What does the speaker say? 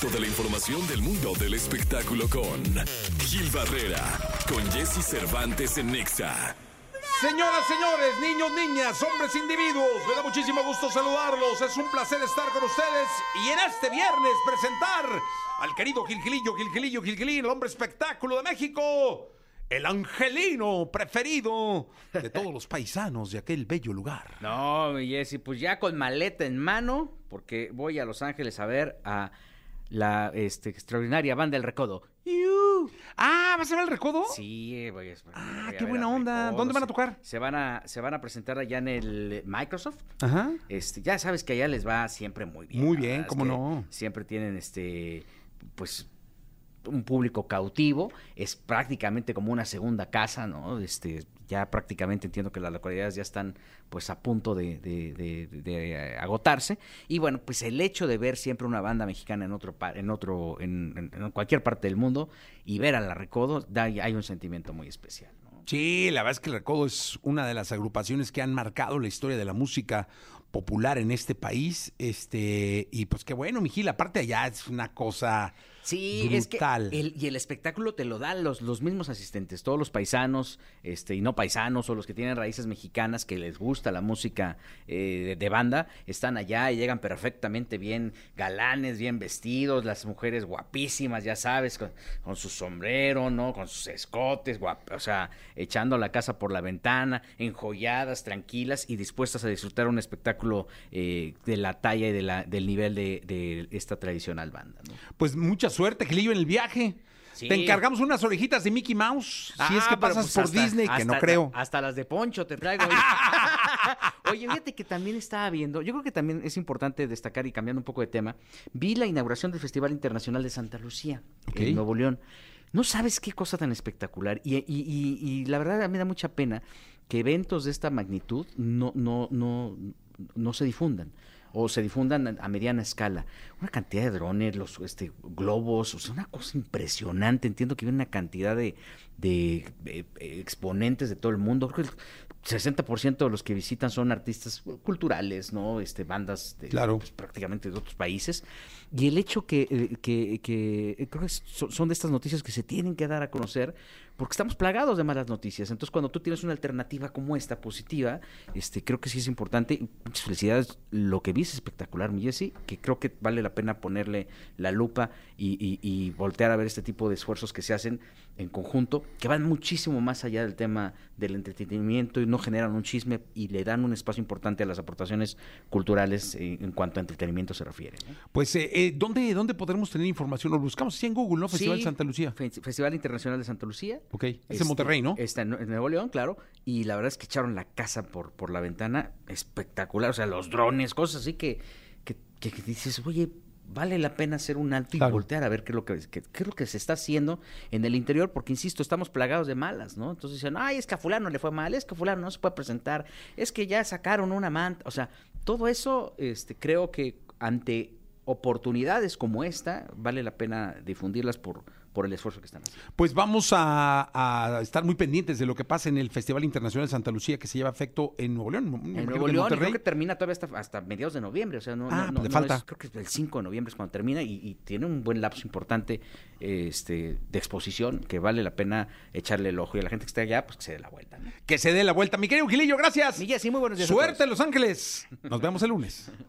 experto de la información del mundo del espectáculo con Gil Barrera, con Jesse Cervantes en Nexa. Señoras, señores, niños, niñas, hombres, individuos, me da muchísimo gusto saludarlos. Es un placer estar con ustedes y en este viernes presentar al querido Gilgilillo, Gilgilillo, Gilgilín, el hombre espectáculo de México. El angelino preferido de todos los paisanos de aquel bello lugar. No, mi Jessy, pues ya con maleta en mano, porque voy a Los Ángeles a ver a la este, extraordinaria banda El Recodo. ¡Iu! Ah, ¿vas a ver el recodo? Sí, voy a, Ah, voy a qué buena onda. Recodo, ¿Dónde van a se- tocar? Se van a, se van a presentar allá en el Microsoft. Ajá. Este, ya sabes que allá les va siempre muy bien. Muy bien, cómo no. Siempre tienen este, pues, un público cautivo. Es prácticamente como una segunda casa, ¿no? Este, ya prácticamente entiendo que las localidades ya están, pues, a punto de, eh, agotarse. Y bueno, pues el hecho de ver siempre una banda mexicana en otro, en otro, en- en cualquier parte del mundo y ver a la Recodo, da, hay un sentimiento muy especial. ¿no? Sí, la verdad es que el Recodo es una de las agrupaciones que han marcado la historia de la música popular en este país. Este, y pues qué bueno, Mijil, aparte allá es una cosa Sí, brutal. es que el, y el espectáculo te lo dan los, los mismos asistentes, todos los paisanos, este, y no paisanos, o los que tienen raíces mexicanas, que les gusta la música eh, de, de banda, están allá y llegan perfectamente bien, galanes, bien vestidos, las mujeres guapísimas, ya sabes, con, con su sombrero, ¿no? Con sus escotes, guap- o sea, echando la casa por la ventana, enjolladas, tranquilas y dispuestas a disfrutar un espectáculo eh, de la talla y de la, del nivel de, de esta tradicional banda, ¿no? Pues mucha suerte, Gilillo, en el viaje. Sí. Te encargamos unas orejitas de Mickey Mouse. si es que Ah, pasas pues por hasta- Disney, que no creo. Hasta las de Poncho te traigo. Oye, fíjate que también estaba viendo, yo creo que también es importante destacar y cambiando un poco de tema, vi la inauguración del Festival Internacional de Santa Lucía en Nuevo León. No sabes qué cosa tan espectacular. Y, y- y- y la verdad me da mucha pena que eventos de esta magnitud no, no, no, no se difundan. O se difundan a- mediana escala. Una cantidad de drones, los este, globos, o sea, una cosa impresionante. Entiendo que viene una cantidad de, de, eh, exponentes de todo el mundo. Creo que el 60% de los que visitan son artistas culturales, ¿no? Este, bandas de, Claro. pues, prácticamente de otros países. Y el hecho que, eh, que, que, eh, creo que so- son de estas noticias que se tienen que dar a conocer porque estamos plagados de malas noticias. Entonces, cuando tú tienes una alternativa como esta, positiva, este, creo que sí es importante. Muchas felicidades. Lo que vi es espectacular, mi Jessy, que creo que vale la pena ponerle la lupa y, y- y voltear a ver este tipo de esfuerzos que se hacen en conjunto, que van muchísimo más allá del tema del entretenimiento y no generan un chisme y le dan un espacio importante a las aportaciones culturales eh, en cuanto a entretenimiento se refiere. Pues, eh, eh, ¿dónde, ¿dónde podremos tener información? Lo buscamos así en Google, ¿no? Festival Sí, Santa Lucía. Fe- Festival Internacional de Santa Lucía. Ok. Es Este, en Monterrey, ¿no? Está en, Nuevo León, claro. Y la verdad es que echaron la casa por, por la ventana. Espectacular. O sea, los drones, cosas así que, que, que- que dices, oye, vale la pena hacer un alto y voltear a ver qué es, lo que, qué, qué es lo que se está haciendo en el interior, porque insisto, estamos plagados de malas, ¿no? Entonces dicen, ay, es que a fulano le fue mal, es que a fulano no se puede presentar, es que ya sacaron una manta. O sea, todo eso este, creo que ante oportunidades como esta, vale la pena difundirlas por, por el esfuerzo que están haciendo. Pues vamos a, a estar muy pendientes de lo que pasa en el Festival Internacional de Santa Lucía que se lleva efecto en Nuevo León. En Nuevo León, y creo que termina todavía hasta, hasta mediados de noviembre, o sea, no, Ah, no, pues no- le no falta. es- creo que es el 5 de noviembre es cuando termina y, y tiene un buen lapso importante este, de exposición que vale la pena echarle el ojo y a la gente que esté allá, pues que se dé la vuelta. ¿no? Que se dé la vuelta. Mi querido Gilillo, gracias. Mi Jessy, muy buenos días a Suerte. Los Ángeles. Nos vemos el lunes.